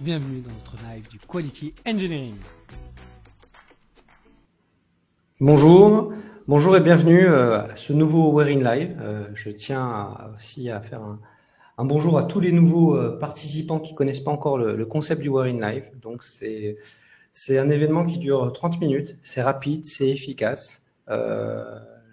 Bienvenue dans notre live du Quality Engineering. Bonjour, bonjour et bienvenue euh, à ce nouveau Wearing Live. Euh, je tiens aussi à faire un, bonjour à tous les nouveaux euh, participants qui connaissent pas encore le, concept du Wearing Live. Donc c'est c'est un événement qui dure 30 minutes, c'est rapide, c'est efficace.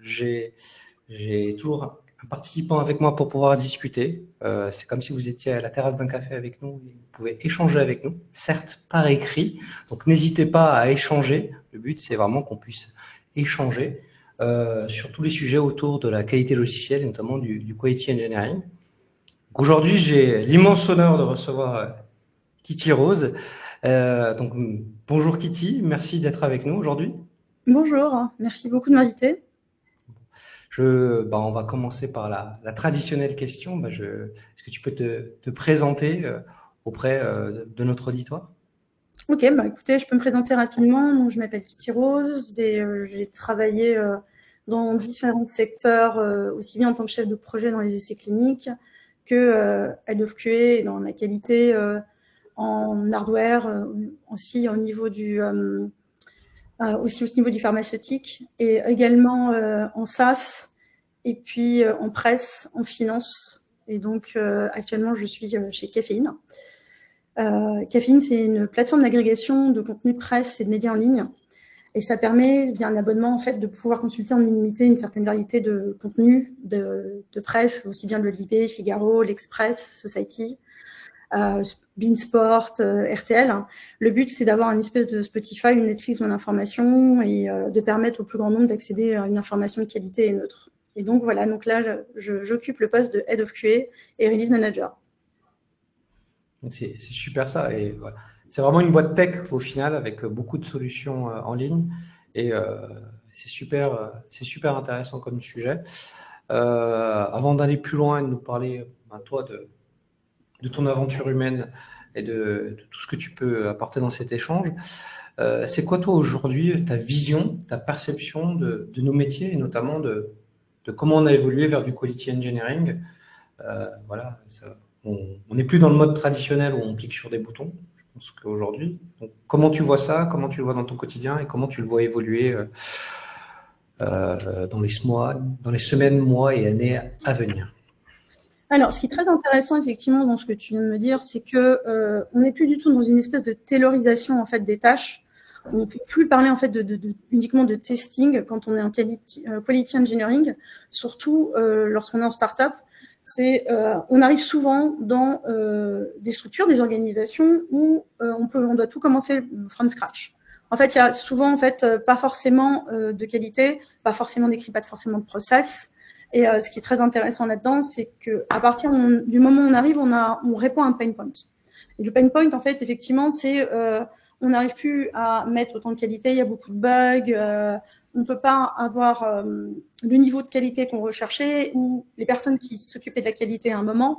j'ai toujours un participant avec moi pour pouvoir discuter. Euh, c'est comme si vous étiez à la terrasse d'un café avec nous et vous pouvez échanger avec nous, certes par écrit. Donc n'hésitez pas à échanger. Le but c'est vraiment qu'on puisse échanger euh, sur tous les sujets autour de la qualité logicielle, notamment du, du quality engineering. Aujourd'hui j'ai l'immense honneur de recevoir euh, Kitty Rose. Euh, donc bonjour Kitty, merci d'être avec nous aujourd'hui. Bonjour, merci beaucoup de m'inviter. Je, bah, on va commencer par la, traditionnelle question. Bah, est-ce que tu peux te, te présenter euh, auprès euh, de notre auditoire? Ok, bah, écoutez, je peux me présenter rapidement. Donc, je m'appelle Kitty Rose. J'ai, euh, j'ai travaillé dans différents secteurs, aussi bien en tant que chef de projet dans les essais cliniques que head dans la qualité en hardware, aussi au niveau du aussi au niveau du pharmaceutique et également en SaaS et puis euh, en presse, en finance. Et donc euh, actuellement, je suis euh, chez Caféine. Caféine, c'est une plateforme d'agrégation de contenu presse et de médias en ligne. Et ça permet, via un abonnement, en fait, de pouvoir consulter en illimité une certaine variété de contenus de, de presse, aussi bien de l'IB, Figaro, l'Express, Society, euh, Beansport, RTL. Le but, c'est d'avoir une espèce de Spotify, une Netflix une information et de permettre au plus grand nombre d'accéder à une information de qualité et neutre. Et donc voilà, donc là, j'occupe le poste de Head of QA et Release Manager. C'est super ça. Et voilà. C'est vraiment une boîte tech au final avec beaucoup de solutions euh, en ligne. Et euh, c'est super, euh, c'est super intéressant comme sujet. Euh, avant d'aller plus loin et de nous parler, ben, toi, de, de ton aventure humaine et de, tout ce que tu peux apporter dans cet échange, euh, c'est quoi toi aujourd'hui ta vision, ta perception de, nos métiers et notamment de, comment on a évolué vers du quality engineering? Euh, voilà, on n'est plus dans le mode traditionnel où on clique sur des boutons. Je pense qu'aujourd'hui, comment tu vois ça, comment tu le vois dans ton quotidien et comment tu le vois évoluer euh, dans les mois, dans les semaines, mois et années à venir? Alors, ce qui est très intéressant effectivement dans ce que tu viens de me dire, c'est que on n'est plus du tout dans une espèce de taylorisation en fait des tâches on ne peut plus parler en fait de, de, de, uniquement de testing quand on est en quality, euh, quality engineering, surtout euh, lorsqu'on est en startup. C'est, euh, on arrive souvent dans euh, des structures, des organisations où euh, on peut, on doit tout commencer from scratch. En fait, il y a souvent en fait pas forcément de qualité, pas forcément d'écrit, pas forcément de process. Et ce qui est très intéressant là-dedans, c'est que à partir du moment où on arrive, on a, on répond à un pain point. Et le pain point, en fait, effectivement, c'est on n'arrive plus à mettre autant de qualité, il y a beaucoup de bugs, euh, on ne peut pas avoir euh, le niveau de qualité qu'on recherchait ou les personnes qui s'occupaient de la qualité à un moment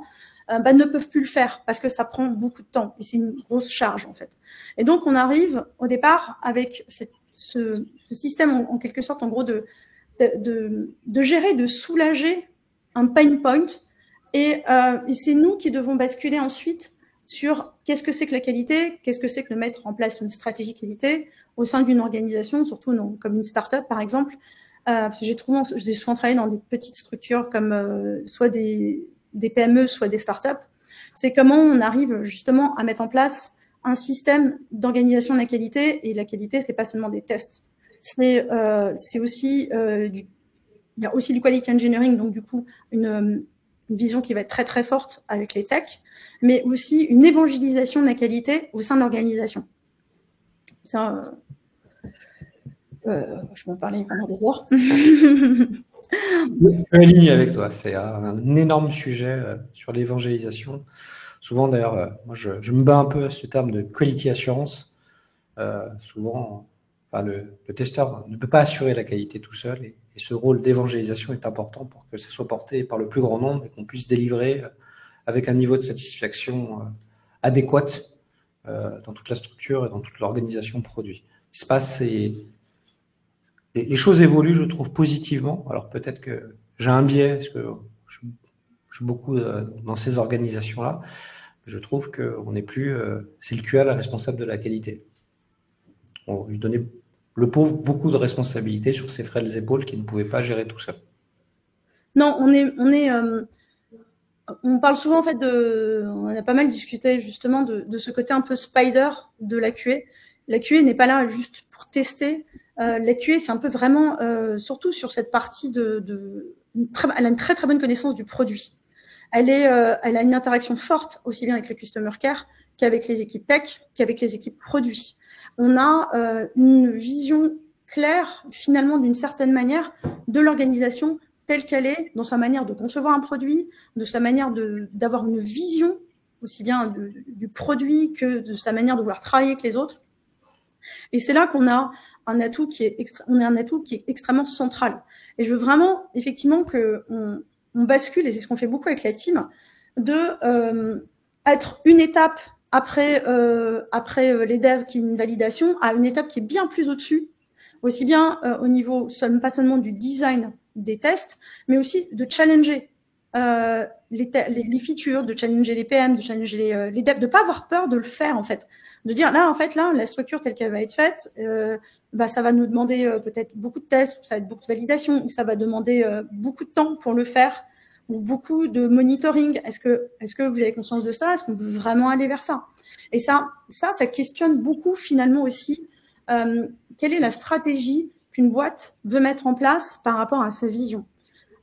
euh, bah, ne peuvent plus le faire parce que ça prend beaucoup de temps et c'est une grosse charge en fait. Et donc on arrive au départ avec ce, ce, système en, quelque sorte en gros de, de, gérer, de soulager un pain point et, et c'est nous qui devons basculer ensuite sur qu'est-ce que c'est que la qualité, qu'est-ce que c'est que de mettre en place une stratégie qualité au sein d'une organisation, surtout non, comme une start-up par exemple. Euh, j'ai souvent travaillé dans des petites structures comme euh, soit des, PME, soit des start-up. C'est comment on arrive justement à mettre en place un système d'organisation de la qualité. Et la qualité, c'est pas seulement des tests. C'est euh, aussi euh, du, il y a aussi du quality engineering, donc du coup une, une vision qui va être très très forte avec les techs, mais aussi une évangélisation de la qualité au sein de l'organisation. Euh, euh, je peux en parler pendant des heures. je suis avec toi, c'est un énorme sujet euh, sur l'évangélisation. Souvent d'ailleurs, euh, moi je, me bats un peu à ce terme de quality assurance. Euh, souvent, le, le, testeur ne peut pas assurer la qualité tout seul et, et ce rôle d'évangélisation est important pour que ça soit porté par le plus grand nombre et qu'on puisse délivrer avec un niveau de satisfaction euh, adéquat euh, dans toute la structure et dans toute l'organisation produit. Ce qui se passe, c'est les, choses évoluent, je trouve, positivement. Alors peut-être que j'ai un biais, parce que je, je suis beaucoup euh, dans ces organisations-là, je trouve qu'on n'est plus, euh, c'est le QA le responsable de la qualité. On lui donnait le pauvre beaucoup de responsabilités sur ses frêles épaules qu'il ne pouvait pas gérer tout seul. Non, on est, on est, euh, on parle souvent en fait de, on a pas mal discuté justement de, ce côté un peu spider de la QA. La QA n'est pas là juste pour tester. Euh, la QA, c'est un peu vraiment, surtout sur cette partie de, elle a une très très bonne connaissance du produit. Elle, est, euh, elle a une interaction forte aussi bien avec les customer care qu'avec les équipes tech, qu'avec les équipes produits. On a euh, une vision claire, finalement, d'une certaine manière, de l'organisation telle qu'elle est, dans sa manière de concevoir un produit, de sa manière d'avoir une vision aussi bien du produit que de sa manière de vouloir travailler avec les autres. Et c'est là qu'on a un atout qui est on a un atout qui est extrêmement central. Et je veux vraiment effectivement que on, on bascule, et c'est ce qu'on fait beaucoup avec la team, de euh, être une étape après, euh, après euh, les devs qui une validation à une étape qui est bien plus au-dessus, aussi bien au niveau pas seulement du design des tests, mais aussi de challenger les, les, features, de challenger les PM, de challenger les, les devs, de pas avoir peur de le faire en fait, de dire là en fait là la structure telle qu'elle va être faite, bah, ça va nous demander peut-être beaucoup de tests, ça va être beaucoup de validation, ça va demander beaucoup de temps pour le faire beaucoup de monitoring. Est-ce que, est-ce que vous avez conscience de ça? Est-ce qu'on veut vraiment aller vers ça? Et ça, ça, ça questionne beaucoup finalement aussi euh, quelle est la stratégie qu'une boîte veut mettre en place par rapport à sa vision?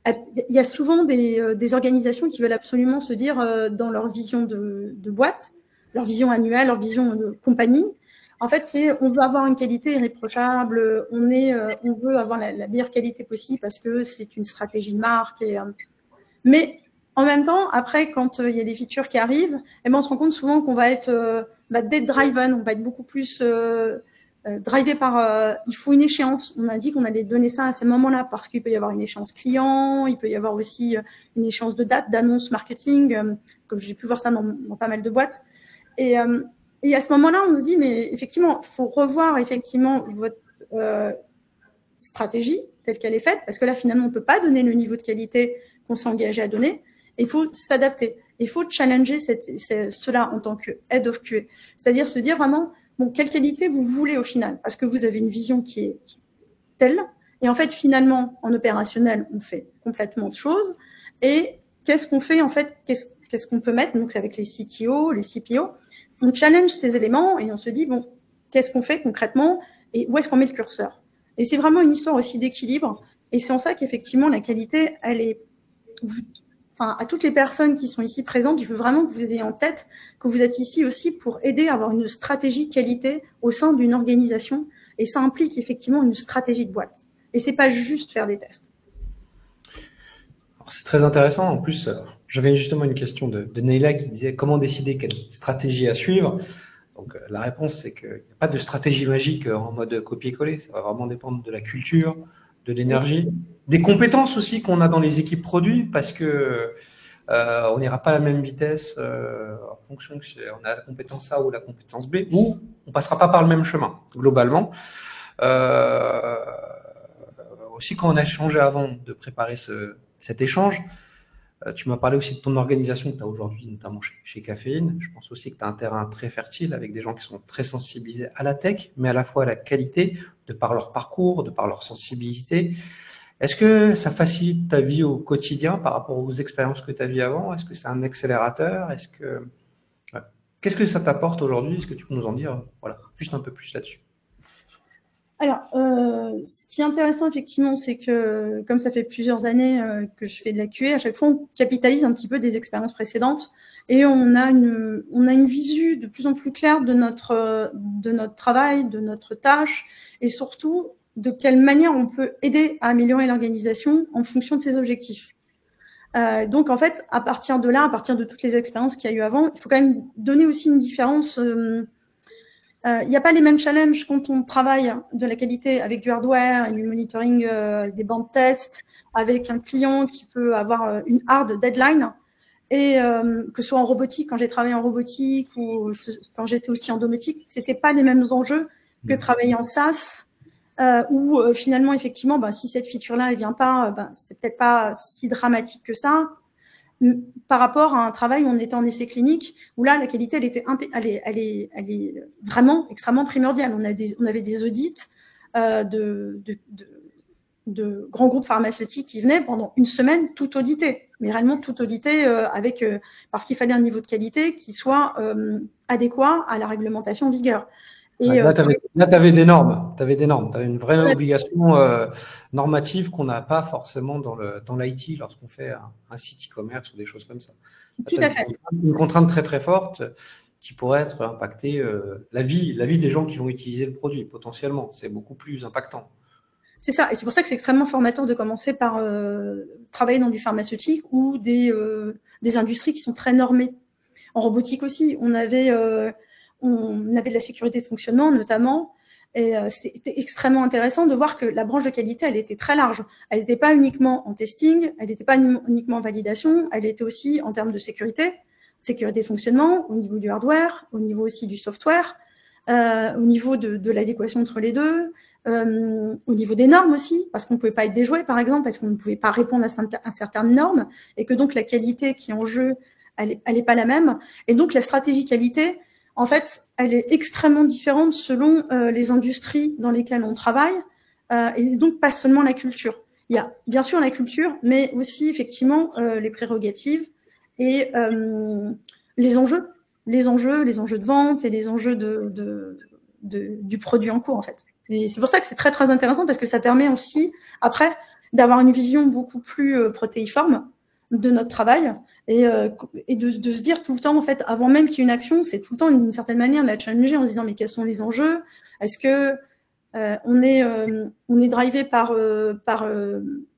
Il y a souvent des, euh, des organisations qui veulent absolument se dire euh, dans leur vision de, de, boîte, leur vision annuelle, leur vision de compagnie. En fait, c'est on veut avoir une qualité irréprochable, on est, on veut avoir la, la, meilleure qualité possible parce que c'est une stratégie de marque et mais en même temps, après, quand euh, il y a des features qui arrivent, eh ben, on se rend compte souvent qu'on va être euh, bah, driven, on va être beaucoup plus euh, drivé par. il faut une échéance. On a dit qu'on allait donner ça à ces moments-là parce qu'il peut y avoir une échéance client, il peut y avoir aussi une échéance de date, d'annonce marketing, comme j'ai pu voir ça dans, pas mal de boîtes. Et, à ce moment-là, on se dit, mais effectivement, il faut revoir effectivement votre stratégie telle qu'elle est faite, parce que là, finalement, on peut pas donner le niveau de qualité qu'on s'est engagé à donner. il faut s'adapter. Il faut challenger cela en tant que head of QA. C'est-à-dire se dire vraiment, bon, quelle qualité vous voulez au final Parce que vous avez une vision qui est telle. Et en fait, finalement, en opérationnel, on fait complètement autre chose. Et qu'est-ce qu'on fait en fait Qu'est-ce qu'on peut mettre? Donc, c'est avec les CTO, les CPO. On challenge ces éléments et on se dit, bon, qu'est-ce qu'on fait concrètement et où est-ce qu'on met le curseur? Et c'est vraiment une histoire aussi d'équilibre. Et c'est en ça qu'effectivement, la qualité, elle est à toutes les personnes qui sont ici présentes, je veux vraiment que vous ayez en tête que vous êtes ici aussi pour aider à avoir une stratégie qualité au sein d'une organisation. Et ça implique effectivement une stratégie de boîte. Et c'est pas juste faire des tests. C'est très intéressant. En plus, j'avais justement une question de, de qui disait comment décider quelle stratégie à suivre. Donc euh, la réponse, c'est qu'il n'y a pas de stratégie magique en mode copier-coller. Ça va vraiment dépendre de la culture, de l'énergie, des compétences aussi qu'on a dans les équipes produits, parce que euh, on n'ira pas à la même vitesse euh, en fonction que on a la compétence A ou la compétence B, ou on passera pas par le même chemin globalement. Euh, aussi quand on a échangé avant de préparer ce, cet échange, tu m'as parlé aussi de ton organisation que tu as aujourd'hui, notamment chez, chez, Caféine. Je pense aussi que tu as un terrain très fertile avec des gens qui sont très sensibilisés à la tech, mais à la fois à la qualité, de par leur parcours, de par leur sensibilité. Est-ce que ça facilite ta vie au quotidien par rapport aux expériences que tu as vues avant? Est-ce que c'est un accélérateur? Est-ce que Qu'est-ce que ça t'apporte aujourd'hui? Est-ce que tu peux nous en dire voilà, juste un peu plus là-dessus? Alors, euh, ce qui est intéressant effectivement, c'est que comme ça fait plusieurs années euh, que je fais de la QA, à chaque fois on capitalise un petit peu des expériences précédentes et on a une on a une visu de plus en plus claire de notre de notre travail, de notre tâche et surtout de quelle manière on peut aider à améliorer l'organisation en fonction de ses objectifs. Euh, donc en fait, à partir de là, à partir de toutes les expériences qu'il y a eu avant, il faut quand même donner aussi une différence. Euh, euh, il n'y a pas les mêmes challenges quand on travaille de la qualité avec du hardware et du monitoring des bandes de tests, avec un client qui peut avoir une hard deadline, et que ce soit en robotique, quand j'ai travaillé en robotique ou quand j'étais aussi en domotique, c'était pas les mêmes enjeux que mmh. travailler en SaaS euh, où euh, finalement effectivement bah, si cette feature là elle vient pas euh, bah, c'est peut-être pas si dramatique que ça par rapport à un travail où on était en essai clinique, où là, la qualité, elle était elle est, elle est, vraiment extrêmement primordiale. On, avait des audits euh, de, grands groupes pharmaceutiques qui venaient pendant une semaine tout auditer, mais réellement tout auditer euh, avec, euh, parce qu'il fallait un niveau de qualité qui soit adéquat à la réglementation en vigueur. Et, là, tu avais, des normes. Tu avais des normes. Tu avais une vraie obligation euh, normative qu'on n'a pas forcément dans le dans l'IT lorsqu'on fait un, site e-commerce ou des choses comme ça. Tout à fait. Une contrainte, très très forte qui pourrait être impacter euh, la vie la vie des gens qui vont utiliser le produit potentiellement. C'est beaucoup plus impactant. C'est ça, et c'est pour ça que c'est extrêmement formateur de commencer par euh, travailler dans du pharmaceutique ou des, des industries qui sont très normées. En robotique aussi, on avait on avait de la sécurité de fonctionnement notamment. Et euh, c'était extrêmement intéressant de voir que la branche de qualité, elle était très large. Elle n'était pas uniquement en testing, elle n'était pas uniquement en validation, elle était aussi en termes de sécurité, sécurité de fonctionnement, au niveau du hardware, au niveau aussi du software, euh, au niveau de, l'adéquation entre les deux, euh, au niveau des normes aussi, parce qu'on ne pouvait pas être déjoué par exemple, parce qu'on ne pouvait pas répondre à, certaines normes, et que donc la qualité qui est en jeu, elle n'est pas la même. Et donc la stratégie qualité, en fait, elle est extrêmement différente selon euh, les industries dans lesquelles on travaille, euh, et donc pas seulement la culture. Il y a bien sûr la culture, mais aussi effectivement euh, les prérogatives et les enjeux, les enjeux, les enjeux de vente et les enjeux du produit en cours en fait. C'est pour ça que c'est très très intéressant parce que ça permet aussi après d'avoir une vision beaucoup plus protéiforme de notre travail et, euh, de, se dire tout le temps, en fait, avant même qu'il y ait une action, c'est tout le temps d'une certaine manière de la challenger en se disant mais quels sont les enjeux? Est-ce que euh, on est euh, on est drivé par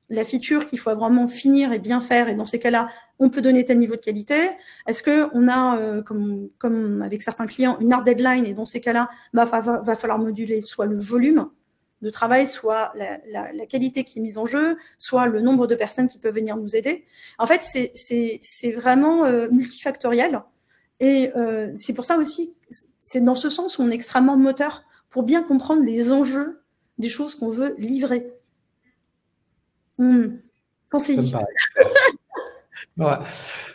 la feature qu'il faut vraiment finir et bien faire et dans ces cas-là, on peut donner tel niveau de qualité? Est-ce que on a comme avec certains clients une hard deadline et dans ces cas-là, bah, va falloir moduler soit le volume de travail, soit la, qualité qui est mise en jeu, soit le nombre de personnes qui peuvent venir nous aider. En fait, c'est vraiment euh, multifactoriel. Et euh, c'est pour ça aussi, c'est dans ce sens où on est extrêmement moteur pour bien comprendre les enjeux des choses qu'on veut livrer. Hum. Pensez-y.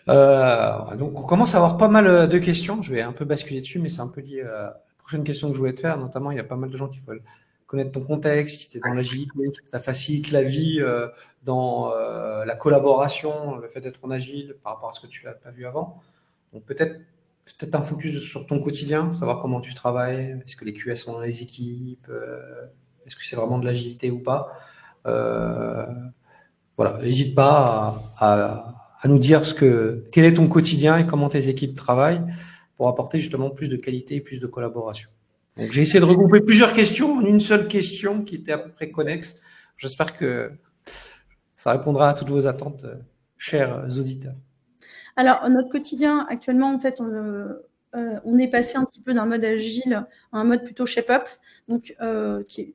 euh, donc on commence à avoir pas mal de questions. Je vais un peu basculer dessus, mais c'est un peu lié à la prochaine question que je voulais te faire. Notamment, il y a pas mal de gens qui veulent connaître ton contexte, qui était dans l'agilité, ça facilite la vie euh, dans euh, la collaboration, le fait d'être en agile par rapport à ce que tu n'as pas vu avant. Donc peut-être peut-être un focus sur ton quotidien, savoir comment tu travailles, est-ce que les QS sont dans les équipes, euh, est-ce que c'est vraiment de l'agilité ou pas. voilà, n'hésite pas à, à, à, nous dire ce que quel est ton quotidien et comment tes équipes travaillent pour apporter justement plus de qualité et plus de collaboration. Donc j'ai essayé de regrouper plusieurs questions en une seule question qui était à peu près connexe. J'espère que ça répondra à toutes vos attentes, euh, chers auditeurs. Alors notre quotidien actuellement, en fait, on, euh, on est passé un petit peu d'un mode agile à un mode plutôt shape-up, donc euh, qui,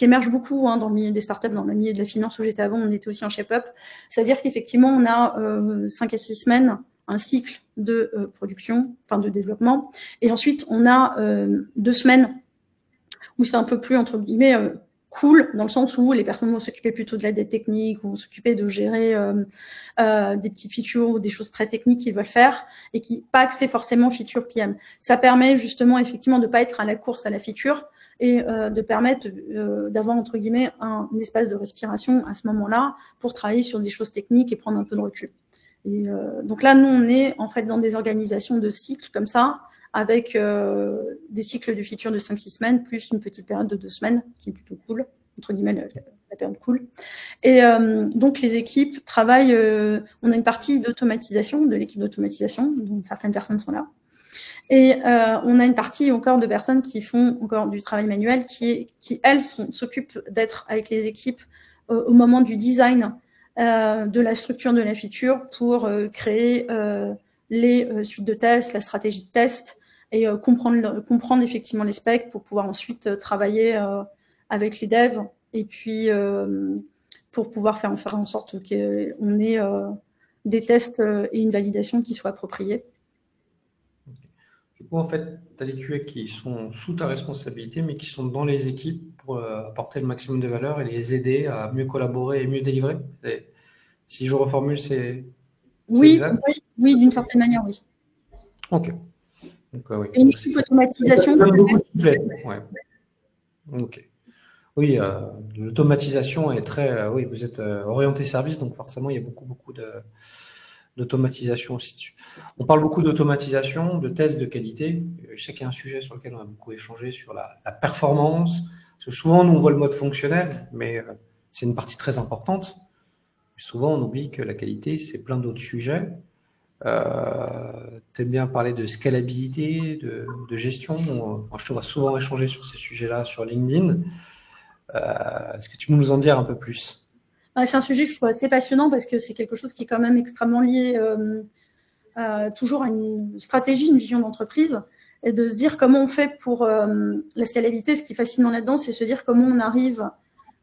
émerge beaucoup hein, dans le milieu des startups, dans le milieu de la finance où j'étais avant, on était aussi en shape-up. C'est-à-dire qu'effectivement, on a euh, 5 à 6 semaines un cycle de euh, production, enfin de développement. Et ensuite, on a euh, deux semaines où c'est un peu plus, entre guillemets, euh, cool, dans le sens où les personnes vont s'occuper plutôt de l'aide technique, vont s'occuper de gérer des petites features ou des choses très techniques qu'ils veulent faire et qui pas axées forcément feature PM. Ça permet justement effectivement de pas être à la course à la feature et de permettre d'avoir entre guillemets un, espace de respiration à ce moment-là pour travailler sur des choses techniques et prendre un peu de recul. Et, euh, donc là, nous, on est en fait dans des organisations de cycles comme ça, avec euh, des cycles de feature de 5-6 semaines, plus une petite période de 2 semaines, qui est plutôt cool, entre guillemets, la, période cool. Et euh, donc les équipes travaillent, euh, on a une partie d'automatisation, de l'équipe d'automatisation, dont certaines personnes sont là. Et euh, on a une partie encore de personnes qui font encore du travail manuel, qui, qui elles s'occupent d'être avec les équipes au moment du design euh, de la structure de la feature pour euh, créer euh, les suites de tests, la stratégie de test et comprendre, comprendre effectivement les specs pour pouvoir ensuite travailler avec les devs et puis pour pouvoir faire, faire en sorte qu'on ait des tests et une validation qui soient appropriés. Du coup, en fait, tu as des QA qui sont sous ta responsabilité, mais qui sont dans les équipes pour apporter le maximum de valeur et les aider à mieux collaborer et mieux délivrer. Si je reformule, c'est Oui, oui, oui d'une certaine manière, oui. Ok. Donc, oui. Une équipe automatisation. Beaucoup de ouais. Ok. Oui, euh, l'automatisation est très. oui, vous êtes orienté service, donc forcément, il y a beaucoup, beaucoup de d'automatisation aussi dessus. On parle beaucoup d'automatisation, de tests de qualité. Je sais qu'il y a un sujet sur lequel on a beaucoup échangé sur la, performance. Parce que souvent, nous, on voit le mode fonctionnel, mais euh, c'est une partie très importante. Souvent, on oublie que la qualité, c'est plein d'autres sujets. Euh, tu aimes bien parler de scalabilité, de, gestion. Je te vois souvent échanger sur ces sujets-là sur LinkedIn. Euh, est-ce que tu peux nous en dire un peu plus? C'est un sujet que je trouve assez passionnant parce que c'est quelque chose qui est quand même extrêmement lié euh, toujours à une stratégie, une vision d'entreprise et de se dire comment on fait pour euh, la scalabilité. Ce qui est fascinant là-dedans, c'est se dire comment on arrive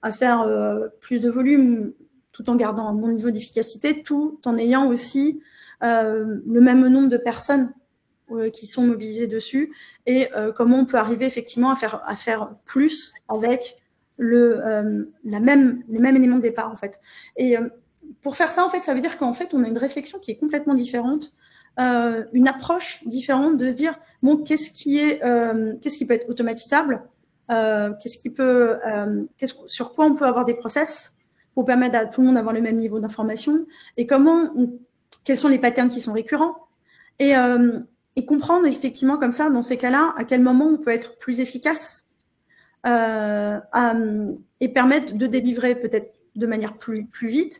à faire euh, plus de volume tout en gardant un bon niveau d'efficacité, tout en ayant aussi le même nombre de personnes qui sont mobilisées dessus et comment on peut arriver effectivement à faire, à faire plus avec le, euh, la même, les mêmes éléments de départ en fait. Et euh, pour faire ça, en fait, ça veut dire qu'en fait, on a une réflexion qui est complètement différente, euh, une approche différente de se dire bon, qu'est-ce qui est, qu'est-ce qui peut être automatisable, qu'est-ce qui peut, qu'est-ce, sur quoi on peut avoir des process pour permettre à tout le monde d'avoir le même niveau d'information et comment, quels sont les patterns qui sont récurrents et, et comprendre effectivement comme ça dans ces cas-là à quel moment on peut être plus efficace euh, et permettre de délivrer peut-être de manière plus, plus vite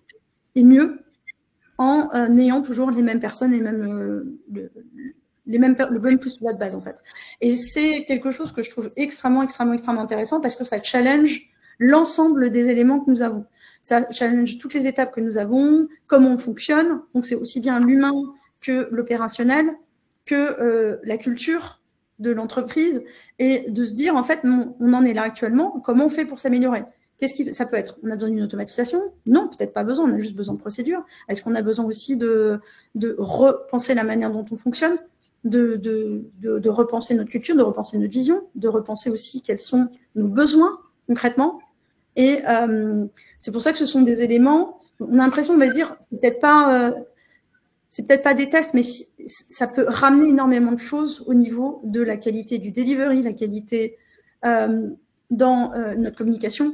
et mieux en euh, ayant toujours les mêmes personnes, les mêmes, euh, le, les mêmes le plus de base en fait. Et c'est quelque chose que je trouve extrêmement, extrêmement, extrêmement intéressant parce que ça challenge l'ensemble des éléments que nous avons. Ça challenge toutes les étapes que nous avons, comment on fonctionne. Donc c'est aussi bien l'humain que l'opérationnel, que euh, la culture, de l'entreprise et de se dire en fait on en est là actuellement, comment on fait pour s'améliorer Qu'est-ce qui ça peut être On a besoin d'une automatisation? Non, peut-être pas besoin, on a juste besoin de procédures. Est-ce qu'on a besoin aussi de, repenser la manière dont on fonctionne, de, repenser notre culture, de repenser notre vision, de repenser aussi quels sont nos besoins concrètement? Et euh, c'est pour ça que ce sont des éléments. On a l'impression, on va dire, peut-être pas, euh, c'est peut-être pas des tests, mais ça peut ramener énormément de choses au niveau de la qualité du delivery, la qualité euh, dans notre communication,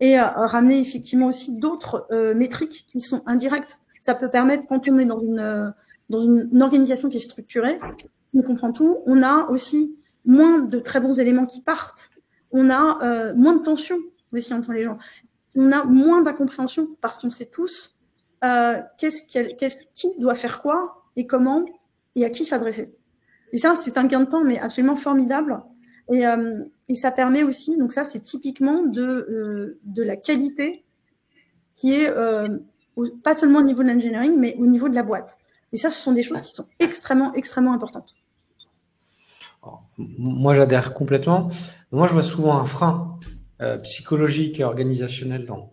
et euh, ramener effectivement aussi d'autres euh, métriques qui sont indirectes. Ça peut permettre, quand on est dans une, euh, dans une, organisation qui est structurée, on comprend tout, on a aussi moins de très bons éléments qui partent, on a moins de tension aussi entre les gens, on a moins d'incompréhension parce qu'on sait tous euh, qui doit faire quoi et comment et à qui s'adresser. Et ça, c'est un gain de temps, mais absolument formidable. Euh, et ça permet aussi, donc ça, c'est typiquement de, euh, de la qualité qui est euh, pas seulement au niveau de l'engineering, mais au niveau de la boîte. Et ça, ce sont des choses qui sont extrêmement, extrêmement importantes. moi, j'adhère complètement. Moi, je vois souvent un frein euh, psychologique et organisationnel dans,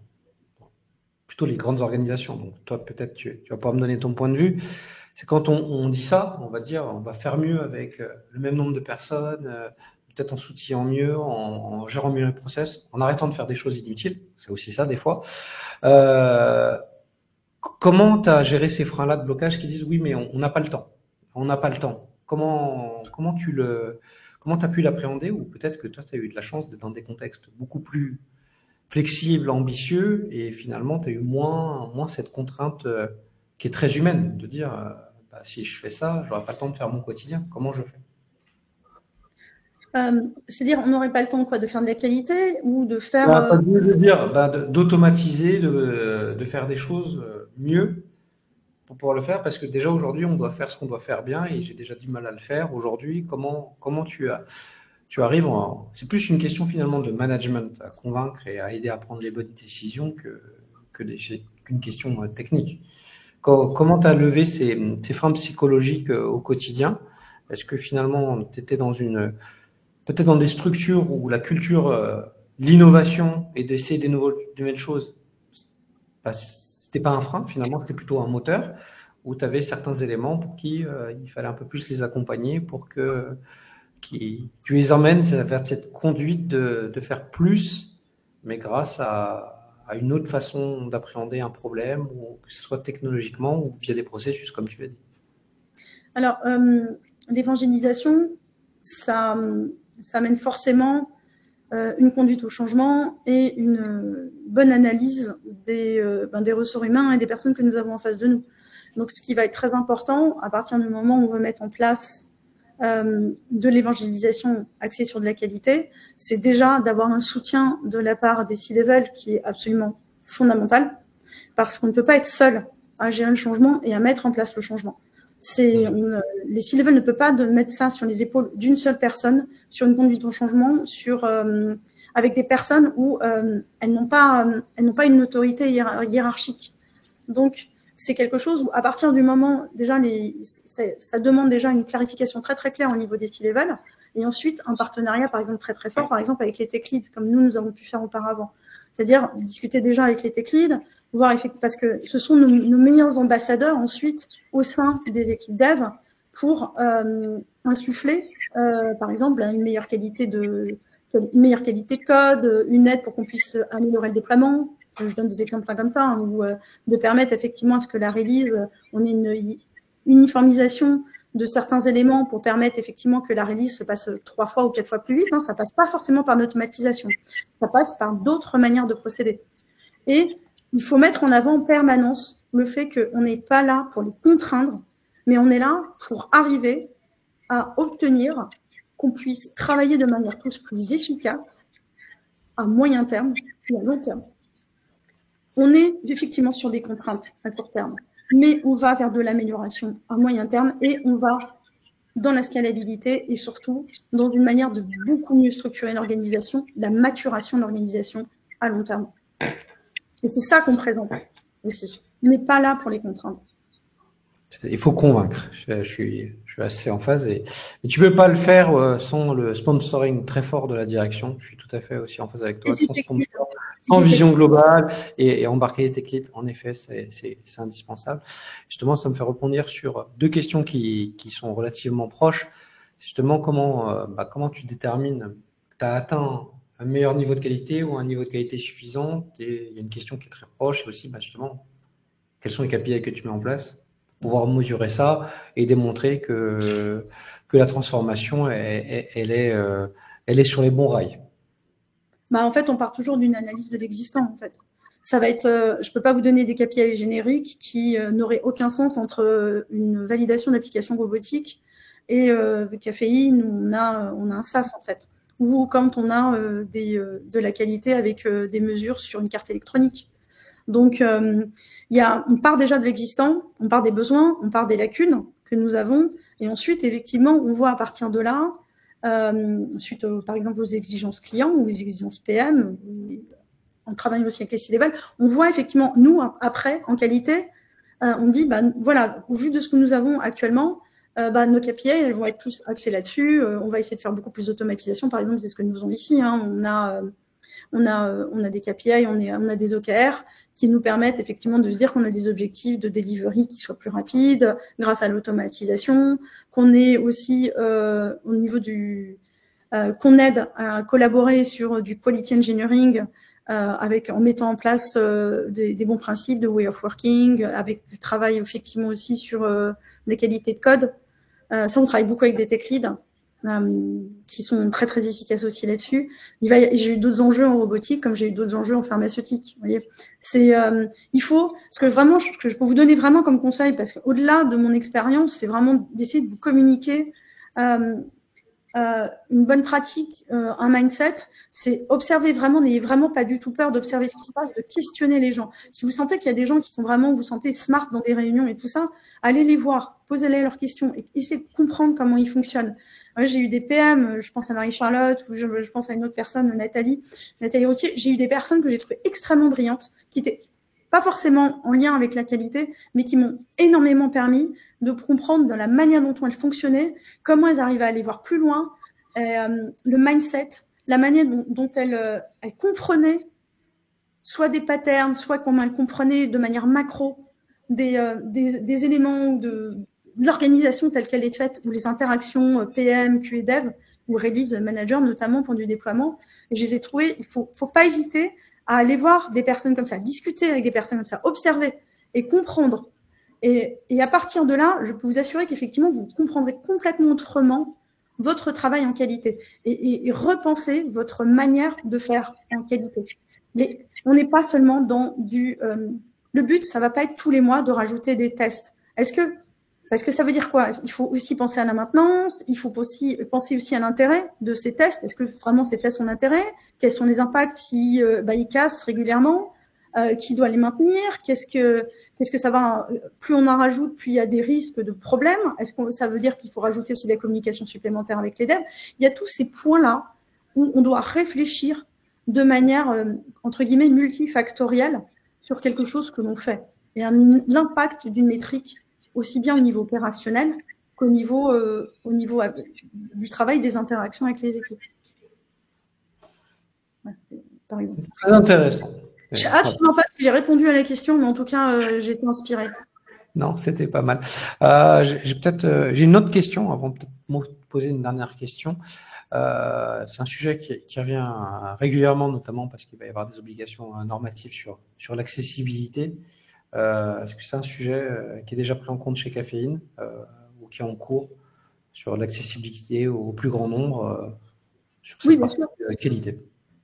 les grandes organisations. Donc toi, peut-être tu, tu vas pas me donner ton point de vue. C'est quand on, dit ça, on va dire, on va faire mieux avec le même nombre de personnes, peut-être en s'outillant mieux, en, gérant mieux les process, en arrêtant de faire des choses inutiles. C'est aussi ça des fois. Euh, comment tu as géré ces freins-là de blocage qui disent oui, mais on n'a pas le temps. On n'a pas le temps. Comment, comment tu le, comment as pu l'appréhender ou peut-être que toi, tu as eu de la chance d'être dans des contextes beaucoup plus flexible, ambitieux, et finalement, tu as eu moins, moins cette contrainte euh, qui est très humaine, de dire, euh, bah, si je fais ça, j'aurai pas le temps de faire mon quotidien. Comment je fais? Euh, C'est-à-dire, on n'aurait pas le temps quoi, de faire de la qualité ou de faire. Bah, de dire, bah, d'automatiser, de, de, faire des choses mieux pour pouvoir le faire, parce que déjà aujourd'hui, on doit faire ce qu'on doit faire bien, et j'ai déjà du mal à le faire. Aujourd'hui, comment, comment tu as tu arrives en... C'est plus une question finalement de management à convaincre et à aider à prendre les bonnes décisions que, que qu'une question euh, technique. Comment tu as levé ces, ces freins psychologiques euh, au quotidien? Est-ce que finalement tu étais dans une peut-être dans des structures où la culture, euh, l'innovation et d'essayer des nouvelles, choses, bah, c'était pas un frein finalement, c'était plutôt un moteur où tu avais certains éléments pour qui il fallait un peu plus les accompagner pour que tu les emmènes vers cette conduite de, faire plus, mais grâce à, une autre façon d'appréhender un problème, que ce soit technologiquement ou via des processus, comme tu as dit. Alors, euh, l'évangélisation, ça, ça amène forcément euh, une conduite au changement et une bonne analyse des, euh, ben, des ressources humains et des personnes que nous avons en face de nous. Donc, ce qui va être très important à partir du moment où on veut mettre en place euh, de l'évangélisation axée sur de la qualité, c'est déjà d'avoir un soutien de la part des C-level qui est absolument fondamental, parce qu'on ne peut pas être seul à gérer le changement et à mettre en place le changement. C'est mhm. les C-level ne peut pas de mettre ça sur les épaules d'une seule personne, sur une conduite au changement, sur euh, avec des personnes où euh, elles n'ont pas euh, elles n'ont pas une autorité hiérarchique. Donc c'est quelque chose où à partir du moment déjà les ça demande déjà une clarification très très claire au niveau des C-level et ensuite un partenariat par exemple très très fort par exemple avec les tech leads comme nous nous avons pu faire auparavant. C'est-à-dire discuter déjà avec les tech leads, voir parce que ce sont nos, meilleurs ambassadeurs ensuite au sein des équipes dev pour euh, insuffler, euh, par exemple, une meilleure qualité de meilleure qualité de code, une aide pour qu'on puisse améliorer le déploiement. Je donne des exemples comme ça, hein, ou euh, de permettre effectivement à ce que la release, on ait une uniformisation de certains éléments pour permettre effectivement que la release se passe trois fois ou quatre fois plus vite. Hein. Ça passe pas forcément par l'automatisation. Ça passe par d'autres manières de procéder. Et il faut mettre en avant en permanence le fait qu'on n'est pas là pour les contraindre, mais on est là pour arriver à obtenir qu'on puisse travailler de manière tous plus efficace à moyen terme et à long terme. On est effectivement sur des contraintes à court terme mais on va vers de l'amélioration à moyen terme et on va dans la scalabilité et surtout dans une manière de beaucoup mieux structurer l'organisation, la maturation de l'organisation à long terme. Et c'est ça qu'on présente aussi. On n'est pas là pour les contraindre. Il faut convaincre. Je, suis, je suis assez en phase. Et, mais tu peux pas le faire euh, sans le sponsoring très fort de la direction. Je suis tout à fait aussi en phase avec toi. Sans, vision globale et, et embarquer les techniques, en effet, c'est indispensable. Justement, ça me fait répondre sur deux questions qui, qui sont relativement proches. Justement comment, euh, bah, comment tu détermines que tu as atteint un meilleur niveau de qualité ou un niveau de qualité suffisant? Et il y a une question qui est très proche, aussi bah, justement quels sont les KPI que tu mets en place pouvoir mesurer ça et démontrer que, que la transformation, elle, elle, est, euh, elle est sur les bons rails. Bah, en fait, on part toujours d'une analyse de l'existant. En fait. Ça va être, euh, je peux pas vous donner des KPI génériques qui euh, n'auraient aucun sens entre une validation d'application robotique et euh, caféine. A, on a un SaaS en fait. Ou quand on a de la qualité avec des mesures sur une carte électronique. Donc, euh, on part déjà de l'existant, on part des besoins, on part des lacunes que nous avons, et ensuite, effectivement, on voit à partir de là, euh, suite par exemple aux exigences clients ou aux exigences PM, on travaille aussi avec les C-level, on voit effectivement, nous, après, en qualité, euh, on dit, bah, voilà, au vu de ce que nous avons actuellement, euh, bah, nos KPI, elles vont être plus axées là-dessus. On va essayer de faire beaucoup plus d'automatisation, par exemple, c'est ce que nous faisons ici. Hein. On a on a, euh, on a des KPI, on, on a des OKR qui nous permettent effectivement de se dire qu'on a des objectifs de delivery qui soient plus rapides grâce à l'automatisation, qu'on est aussi euh, au niveau du euh, qu'on aide à collaborer sur du quality engineering euh, avec en mettant en place euh, des, des, bons principes de way of working, avec du travail effectivement aussi sur euh, les qualités de code. ça, on travaille beaucoup avec des tech leads euh, qui sont très très efficaces aussi là-dessus. J'ai eu d'autres enjeux en robotique comme j'ai eu d'autres enjeux en pharmaceutique. Vous voyez, c'est euh, il faut ce que vraiment ce que je peux vous donner vraiment comme conseil parce qu'au-delà de mon expérience, c'est vraiment d'essayer de vous communiquer euh, euh, une bonne pratique, euh, un mindset, c'est observer vraiment, n'ayez vraiment pas du tout peur d'observer ce qui se passe, de questionner les gens. Si vous sentez qu'il y a des gens qui sont vraiment, vous sentez smart dans des réunions et tout ça, allez les voir, posez-les leurs questions et essayez de comprendre comment ils fonctionnent. j'ai eu des PM, je pense à Marie-Charlotte, ou je, je, pense à une autre personne, Nathalie, Nathalie Routier, j'ai eu des personnes que j'ai trouvées extrêmement brillantes, qui étaient pas forcément en lien avec la qualité, mais qui m'ont énormément permis de comprendre dans la manière dont elles fonctionnaient, comment elles arrivaient à aller voir plus loin, euh, le mindset, la manière dont, elles, euh, comprenaient soit des patterns, soit comment elles comprenaient de manière macro des, euh, des, éléments de, l'organisation telle qu'elle est faite, ou les interactions PM, QA Dev, ou Release Manager, notamment pour du déploiement. Et je les ai trouvées, il faut, faut pas hésiter à aller voir des personnes comme ça, discuter avec des personnes comme ça, observer et comprendre. Et, à partir de là, je peux vous assurer qu'effectivement, vous comprendrez complètement autrement votre travail en qualité et, repenser votre manière de faire en qualité. Mais on n'est pas seulement dans du. Euh, le but, ça va pas être tous les mois de rajouter des tests. Est-ce que parce que ça veut dire quoi? Il faut aussi penser à la maintenance, il faut aussi penser aussi à l'intérêt de ces tests. Est-ce que vraiment ces tests ont intérêt? Quels sont les impacts si euh, bah, ils cassent régulièrement? Euh, Qui doit les maintenir? Qu'est-ce que qu'est-ce que ça va Plus on en rajoute, plus il y a des risques de problèmes. Est-ce que ça veut dire qu'il faut rajouter aussi des communications supplémentaires avec les devs? Il y a tous ces points-là où on doit réfléchir de manière euh, entre guillemets multifactorielle sur quelque chose que l'on fait et l'impact d'une métrique aussi bien au niveau opérationnel qu'au niveau, euh, au niveau euh, du travail des interactions avec les équipes. par exemple. Très intéressant. Je sais pas si j'ai répondu à la question, mais en tout cas, euh, j'ai été inspirée. Non, c'était pas mal. j'ai peut-être, j'ai une autre question avant de poser une dernière question. c'est un sujet qui, qui, revient régulièrement, notamment parce qu'il va y avoir des obligations normatives sur, sur l'accessibilité. Euh, est-ce que c'est un sujet euh, qui est déjà pris en compte chez Caféine euh, ou qui est en cours sur l'accessibilité au plus grand nombre sur oui, bien sûr. qualité?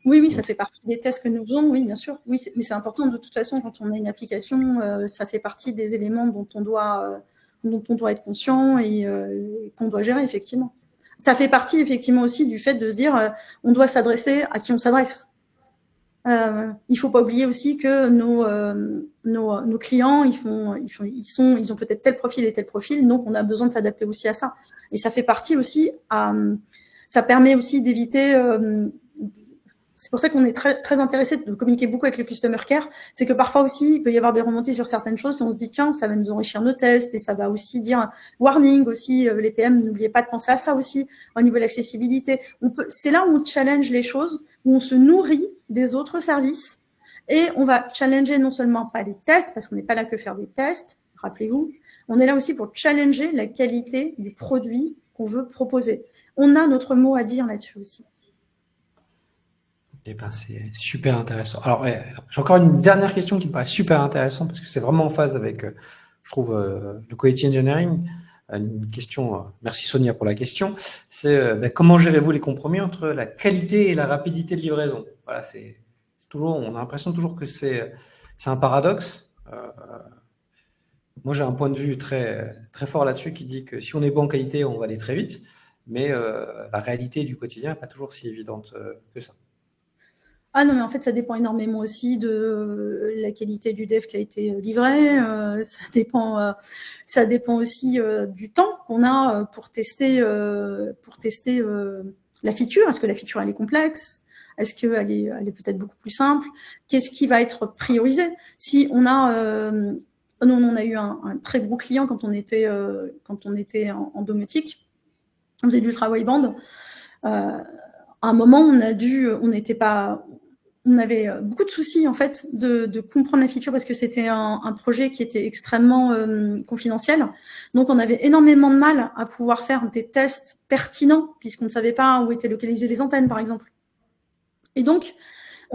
Oui, oui, ça fait partie des tests que nous faisons, oui, bien sûr. Oui, mais c'est important de toute façon quand on a une application, ça fait partie des éléments dont on doit, dont on doit être conscient et, qu'on doit gérer effectivement. Ça fait partie effectivement aussi du fait de se dire, on doit s'adresser à qui on s'adresse. Il faut pas oublier aussi que nos, nos, clients, ils font, ils sont, ils ont peut-être tel profil et tel profil, donc on a besoin de s'adapter aussi à ça. Et ça fait partie aussi, ça permet aussi d'éviter euh, c'est pour ça qu'on est très, très intéressé de communiquer beaucoup avec le customer care. C'est que parfois aussi, il peut y avoir des remontées sur certaines choses et on se dit, tiens, ça va nous enrichir nos tests et ça va aussi dire warning aussi, euh, les PM, n'oubliez pas de penser à ça aussi au niveau de l'accessibilité. C'est là où on challenge les choses, où on se nourrit des autres services et on va challenger non seulement pas les tests, parce qu'on n'est pas là que faire des tests, rappelez-vous, on est là aussi pour challenger la qualité des produits qu'on veut proposer. On a notre mot à dire là-dessus aussi. Eh ben, c'est super intéressant. Alors, j'ai encore une dernière question qui me paraît super intéressante parce que c'est vraiment en phase avec, euh, je trouve, euh, le quality engineering. Une question, euh, merci Sonia pour la question. C'est ben, comment gérez-vous les compromis entre la qualité et la rapidité de livraison? Voilà, c'est toujours, on a l'impression toujours que c'est un paradoxe. moi, j'ai un point de vue très très fort là-dessus qui dit que si on est bon en qualité, on va aller très vite, mais la réalité du quotidien n'est pas toujours si évidente que ça. Ah non, mais en fait, ça dépend énormément aussi de la qualité du dev qui a été livré. Euh, ça dépend, euh, ça dépend aussi euh, du temps qu'on a pour tester, pour tester la feature. Est-ce que la feature elle est complexe? Est-ce qu'elle est, elle est peut-être beaucoup plus simple? Qu'est-ce qui va être priorisé? Si on a, nous, on a eu un, très gros client quand on était, quand on était en, domotique, on faisait de l'ultra wideband. à un moment, on a dû, on n'était pas, on avait euh, beaucoup de soucis en fait de, comprendre la feature parce que c'était un, projet qui était extrêmement euh, confidentiel. Donc on avait énormément de mal à pouvoir faire des tests pertinents puisqu'on ne savait pas où étaient localisées les antennes par exemple. Et donc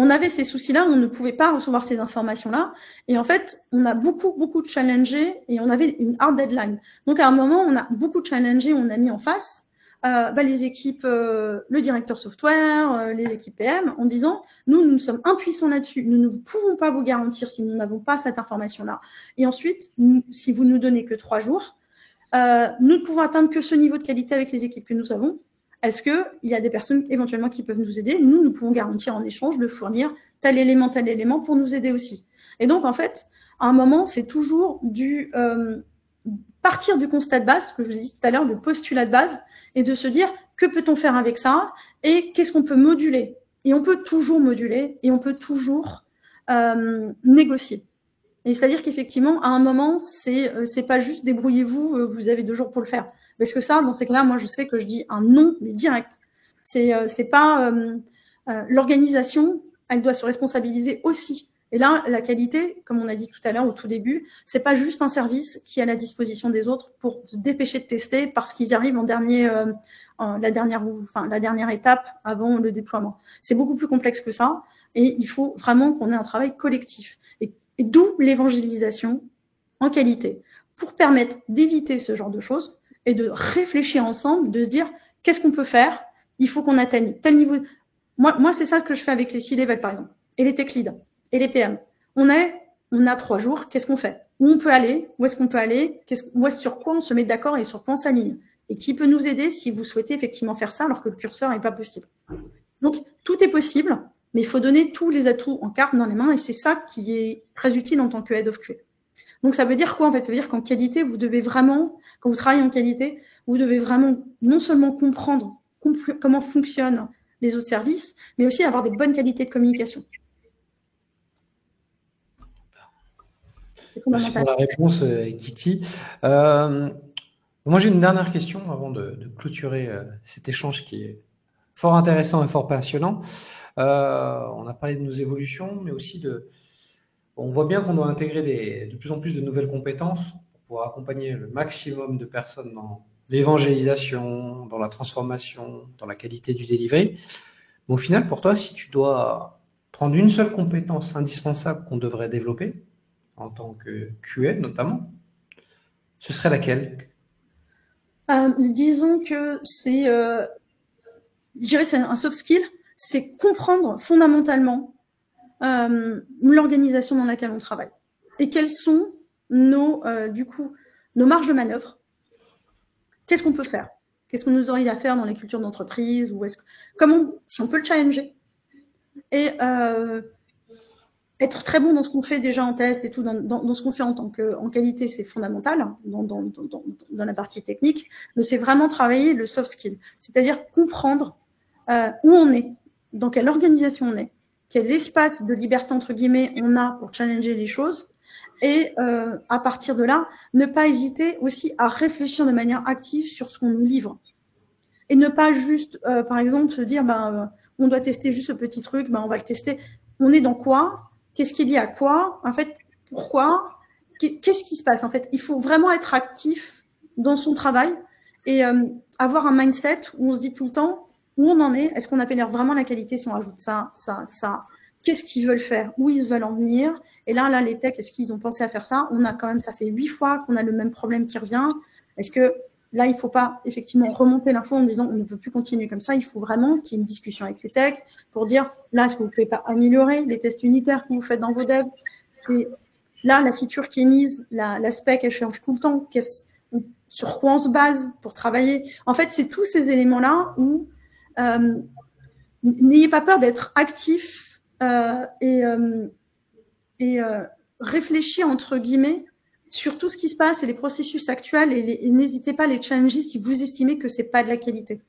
on avait ces soucis-là, on ne pouvait pas recevoir ces informations-là. Et en fait, on a beaucoup, beaucoup challengé et on avait une hard deadline. Donc à un moment, on a beaucoup challengé, on a mis en face euh, bah, les équipes, euh, le directeur software, euh, les équipes PM, en disant nous, nous sommes impuissants là-dessus, nous ne pouvons pas vous garantir si nous n'avons pas cette information-là. Et ensuite, si vous nous donnez que trois jours, nous ne pouvons atteindre que ce niveau de qualité avec les équipes que nous avons. Est-ce qu'il y a des personnes éventuellement qui peuvent nous aider? Nous, nous pouvons garantir en échange de fournir tel élément, tel élément pour nous aider aussi. Et donc, en fait, à un moment, c'est toujours du partir du constat de base, que je vous ai dit tout à l'heure, le postulat de base, et de se dire que peut-on faire avec ça? Et qu'est-ce qu'on peut moduler? Et on peut toujours moduler et on peut toujours euh, négocier. Et c'est-à-dire qu'effectivement, à un moment, c'est euh, c'est pas juste débrouillez-vous, euh, vous avez deux jours pour le faire. Parce que ça, dans ces cas-là, moi, je sais que je dis un non, mais direct. C'est c'est pas l'organisation, elle doit se responsabiliser aussi et là, la qualité, comme on a dit tout à l'heure au tout début, c'est pas juste un service qui est à la disposition des autres pour se dépêcher de tester parce qu'ils arrivent en dernier, euh, en la dernière, enfin la dernière étape avant le déploiement. C'est beaucoup plus complexe que ça. Et il faut vraiment qu'on ait un travail collectif. Et, d'où l'évangélisation en qualité, pour permettre d'éviter ce genre de choses et de réfléchir ensemble, de se dire qu'est-ce qu'on peut faire? Il faut qu'on atteigne tel niveau. Moi, moi c'est ça que je fais avec les C-level, par exemple, et les tech leads, et les PM. On, est, on a trois jours, qu'est-ce qu'on fait? Où on peut aller? Où est-ce qu'on peut aller? Où est Sur quoi on se met d'accord et sur quoi on s'aligne? Et qui peut nous aider si vous souhaitez effectivement faire ça alors que le curseur n'est pas possible? Donc, tout est possible, mais il faut donner tous les atouts en carte dans les mains et c'est ça qui est très utile en tant que head of QA. Donc ça veut dire quoi en fait? Ça veut dire qu'en qualité, vous devez vraiment, quand vous travaillez en qualité, vous devez vraiment non seulement comprendre comment fonctionnent les autres services, mais aussi avoir des bonnes qualités de communication. Merci pour la réponse, euh, Kitty. Euh, moi, j'ai une dernière question avant de, clôturer euh, cet échange qui est fort intéressant et fort passionnant. on a parlé de nos évolutions, mais aussi de. On voit bien qu'on doit intégrer de plus en plus de nouvelles compétences pour pouvoir accompagner le maximum de personnes dans l'évangélisation, dans la transformation, dans la qualité du délivré. Mais au final, pour toi, si tu dois prendre une seule compétence indispensable qu'on devrait développer, en tant que QA notamment, ce serait laquelle? Euh, Disons que c'est, euh, c'est un soft skill, c'est comprendre fondamentalement euh, l'organisation dans laquelle on travaille. Et quelles sont nos, du coup, nos marges de manœuvre? Qu'est-ce qu'on peut faire? Qu'est-ce qu'on nous aurait à faire dans les cultures d'entreprise ou est-ce comment si on peut le challenger et être très bon dans ce qu'on fait déjà en test et tout, dans, dans, ce qu'on fait en tant que en qualité, c'est fondamental hein, dans, dans, la partie technique, mais c'est vraiment travailler le soft skill, c'est-à-dire comprendre euh, où on est, dans quelle organisation on est, quel espace de liberté entre guillemets on a pour challenger les choses, et euh, à partir de là, ne pas hésiter aussi à réfléchir de manière active sur ce qu'on nous livre, et ne pas juste, euh, par exemple, se dire, ben, on doit tester juste ce petit truc, ben, on va le tester. On est dans quoi? Qu'est-ce qui est lié à quoi? En fait, pourquoi? Qu'est-ce qui se passe En fait, il faut vraiment être actif dans son travail et euh, avoir un mindset où on se dit tout le temps où on en est? Est-ce qu'on améliore vraiment la qualité si on rajoute ça, ça, ça? Qu'est-ce qu'ils veulent faire? Où ils veulent en venir? Et là, là, les techs, est-ce qu'ils ont pensé à faire ça? On a quand même, ça fait huit fois qu'on a le même problème qui revient. Est-ce que Là, il ne faut pas effectivement remonter l'info en disant on ne veut plus continuer comme ça? Il faut vraiment qu'il y ait une discussion avec les techs pour dire là, est-ce que vous ne pouvez pas améliorer les tests unitaires que vous faites dans vos devs? Là, la feature qui est mise, la, la elle change tout le temps. Sur quoi on se base pour travailler? En fait, c'est tous ces éléments-là où n'ayez pas peur d'être actif euh, et, euh, et euh, entre guillemets sur tout ce qui se passe et les processus actuels et, n'hésitez pas à les challenger si vous estimez que c'est pas de la qualité.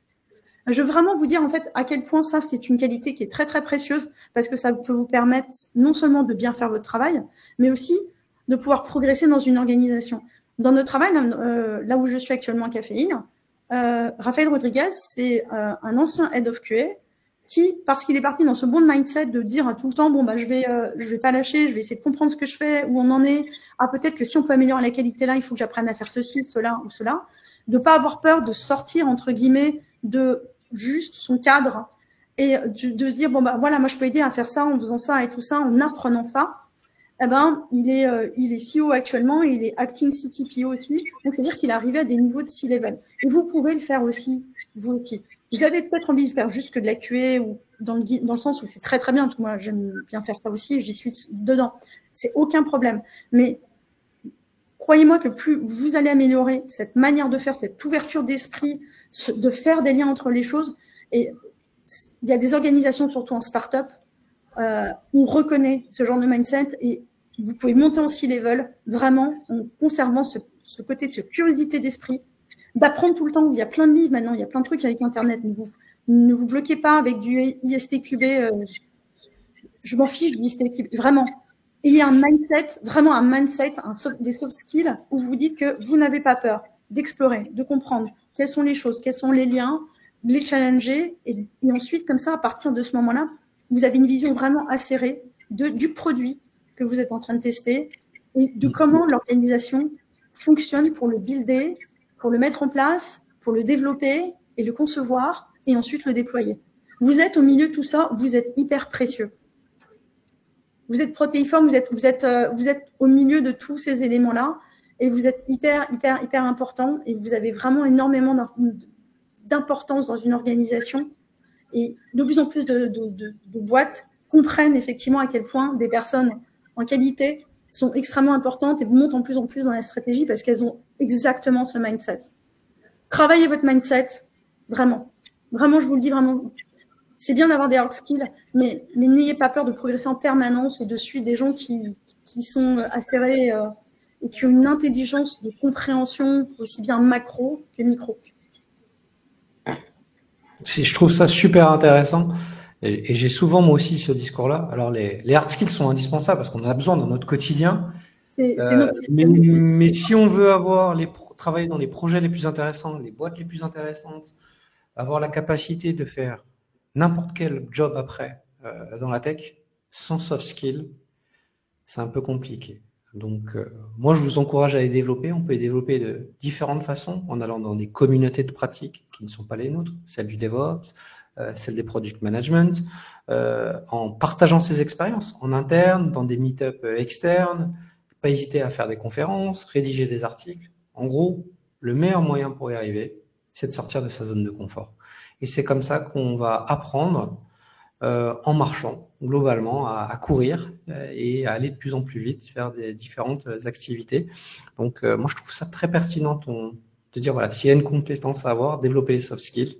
Je veux vraiment vous dire en fait à quel point ça c'est une qualité qui est très très précieuse parce que ça peut vous permettre non seulement de bien faire votre travail, mais aussi de pouvoir progresser dans une organisation. Dans notre travail, euh, là où je suis actuellement à Caféine, euh, Raphaël Rodriguez, c'est euh, un ancien head of QA qui, parce qu'il est parti dans ce bon mindset de dire tout le temps, bon bah je vais, euh, je vais pas lâcher, je vais essayer de comprendre ce que je fais, où on en est. Ah peut-être que si on peut améliorer la qualité là, il faut que j'apprenne à faire ceci, cela ou cela. De pas avoir peur de sortir entre guillemets de juste son cadre et de, de se dire bon bah voilà, moi je peux aider à faire ça en faisant ça et tout ça, en apprenant ça eh ben, il est, euh, il est CEO actuellement il est acting CTPO aussi. Donc, c'est-à-dire qu'il est arrivé à des niveaux de C-level. Et vous pouvez le faire aussi, vous aussi. Vous avez peut-être envie de faire juste que de la QA ou dans le, dans le sens où c'est très très bien, moi j'aime bien faire ça aussi, j'y suis dedans. C'est aucun problème. Mais croyez-moi que plus vous allez améliorer cette manière de faire, cette ouverture d'esprit, de faire des liens entre les choses, et il y a des organisations, surtout en start-up, euh, on reconnaît ce genre de mindset et vous pouvez monter en six level vraiment en conservant ce, côté de curiosité d'esprit, d'apprendre tout le temps. Il y a plein de livres maintenant, il y a plein de trucs avec Internet. Ne vous, ne vous bloquez pas avec du ISTQB. Euh, je m'en fiche du ISTQB, vraiment. il y a un mindset, vraiment un mindset, un des soft skills où vous dites que vous n'avez pas peur d'explorer, de comprendre quelles sont les choses, quels sont les liens, de les challenger et, ensuite comme ça, à partir de ce moment-là, vous avez une vision vraiment acérée du produit, que vous êtes en train de tester et de comment l'organisation fonctionne pour le builder, pour le mettre en place, pour le développer et le concevoir et ensuite le déployer. Vous êtes au milieu de tout ça, vous êtes hyper précieux. Vous êtes protéiforme, vous êtes, vous êtes, euh, vous êtes au milieu de tous ces éléments-là et vous êtes hyper, hyper, hyper important et vous avez vraiment énormément d'importance dans une organisation. Et de plus en plus de, boîtes comprennent effectivement à quel point des personnes en qualité sont extrêmement importantes et montent en plus en plus dans la stratégie parce qu'elles ont exactement ce mindset. Travaillez votre mindset, vraiment. Vraiment, je vous le dis vraiment. C'est bien d'avoir des hard skills, mais, mais n'ayez pas peur de progresser en permanence et de suivre des gens qui, qui sont affairés euh, et qui ont une intelligence de compréhension aussi bien macro que micro. Je trouve ça super intéressant. Et, j'ai souvent moi aussi ce discours-là. Alors les, les, hard skills sont indispensables parce qu'on en a besoin dans notre quotidien. Euh, mais, mais, si on veut avoir les travailler dans les projets les plus intéressants, les boîtes les plus intéressantes, avoir la capacité de faire n'importe quel job après euh, dans la tech sans soft skills, c'est un peu compliqué. Donc, euh, moi, je vous encourage à les développer. On peut les développer de différentes façons, en allant dans des communautés de pratiques qui ne sont pas les nôtres, celles du DevOps, euh, celles des product management, euh, en partageant ses expériences en interne, dans des meet-up externes, pas hésiter à faire des conférences, rédiger des articles. En gros, le meilleur moyen pour y arriver, c'est de sortir de sa zone de confort. Et c'est comme ça qu'on va apprendre euh, en marchant, globalement, à, courir et à aller de plus en plus vite, faire des différentes activités. Donc, moi, je trouve ça très pertinent de dire, voilà, s'il y a une compétence à avoir, développer les soft skills.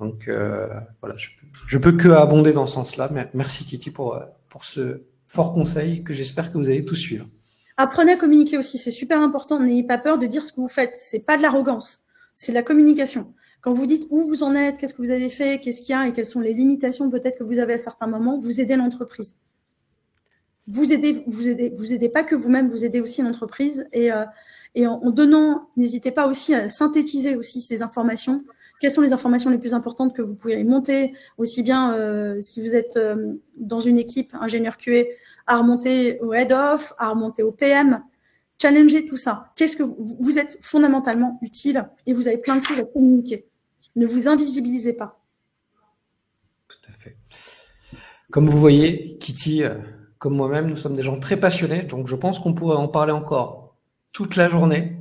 Donc, euh, voilà, je, je, peux que abonder dans ce sens-là. Merci Kitty pour, pour ce fort conseil que j'espère que vous allez tous suivre. Apprenez à communiquer aussi, c'est super important. N'ayez pas peur de dire ce que vous faites. C'est pas de l'arrogance, c'est de la communication. Quand vous dites où vous en êtes, qu'est-ce que vous avez fait, qu'est-ce qu'il y a et quelles sont les limitations peut-être que vous avez à certains moments, vous aidez l'entreprise. Vous aidez, vous aidez, vous aidez pas que vous-même, vous aidez aussi l'entreprise et, euh, en, donnant, n'hésitez pas aussi à synthétiser aussi ces informations. Quelles sont les informations les plus importantes que vous pouvez monter, aussi bien euh, si vous êtes euh, dans une équipe ingénieur QA, à remonter au head of, à remonter au PM, Challenger tout ça. Qu'est-ce que vous, vous êtes fondamentalement utile et vous avez plein de choses à communiquer. Ne vous invisibilisez pas. Tout à fait. Comme vous voyez, Kitty, euh, comme moi-même, nous sommes des gens très passionnés, donc je pense qu'on pourrait en parler encore toute la journée.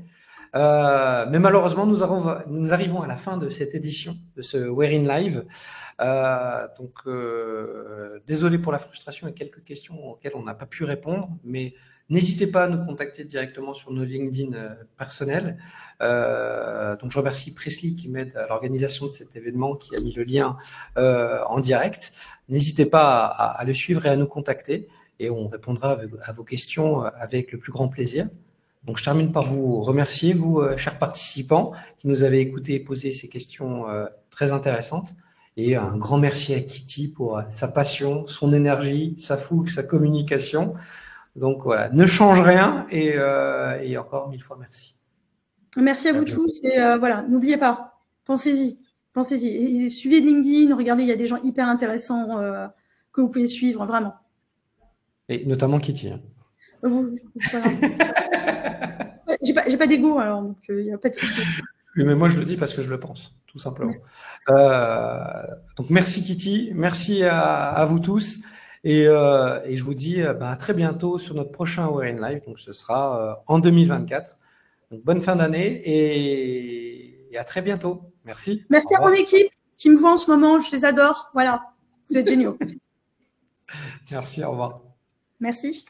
Euh, mais malheureusement, nous, arrivons à la fin de cette édition de ce We're in Live. Euh, donc, euh, désolé pour la frustration et quelques questions auxquelles on n'a pas pu répondre, mais N'hésitez pas à nous contacter directement sur nos LinkedIn personnels. Donc je remercie Presley qui m'aide à l'organisation de cet événement, qui a mis le lien en direct. N'hésitez pas à, le suivre et à nous contacter et on répondra à vos questions avec le plus grand plaisir. Donc je termine par vous remercier, vous, euh, chers participants, qui nous avez écouté et posé ces questions euh, très intéressantes. Et un grand merci à Kitty pour sa passion, son énergie, sa fougue, sa communication. Donc voilà, ne change rien et, euh, et encore mille fois merci. Merci à, vous tous et euh, voilà, n'oubliez pas, pensez-y, pensez-y. Et suivez LinkedIn, regardez, il y a des gens hyper intéressants euh, que vous pouvez suivre vraiment. Et notamment Kitty. Voilà. j'ai pas, j'ai pas d'ego alors donc il n'y a pas de souci. Oui, mais moi je le dis parce que je le pense, tout simplement. Euh, donc merci Kitty, merci à, à vous tous. Et, euh, et, je vous dis euh, bah, à très bientôt sur notre prochain in Live. Donc ce sera euh, en 2024. Donc bonne fin d'année et, et, à très bientôt. Merci. Merci à mon équipe qui me voit en ce moment. Je les adore. Voilà. Vous êtes géniaux. Merci. Au revoir. Merci.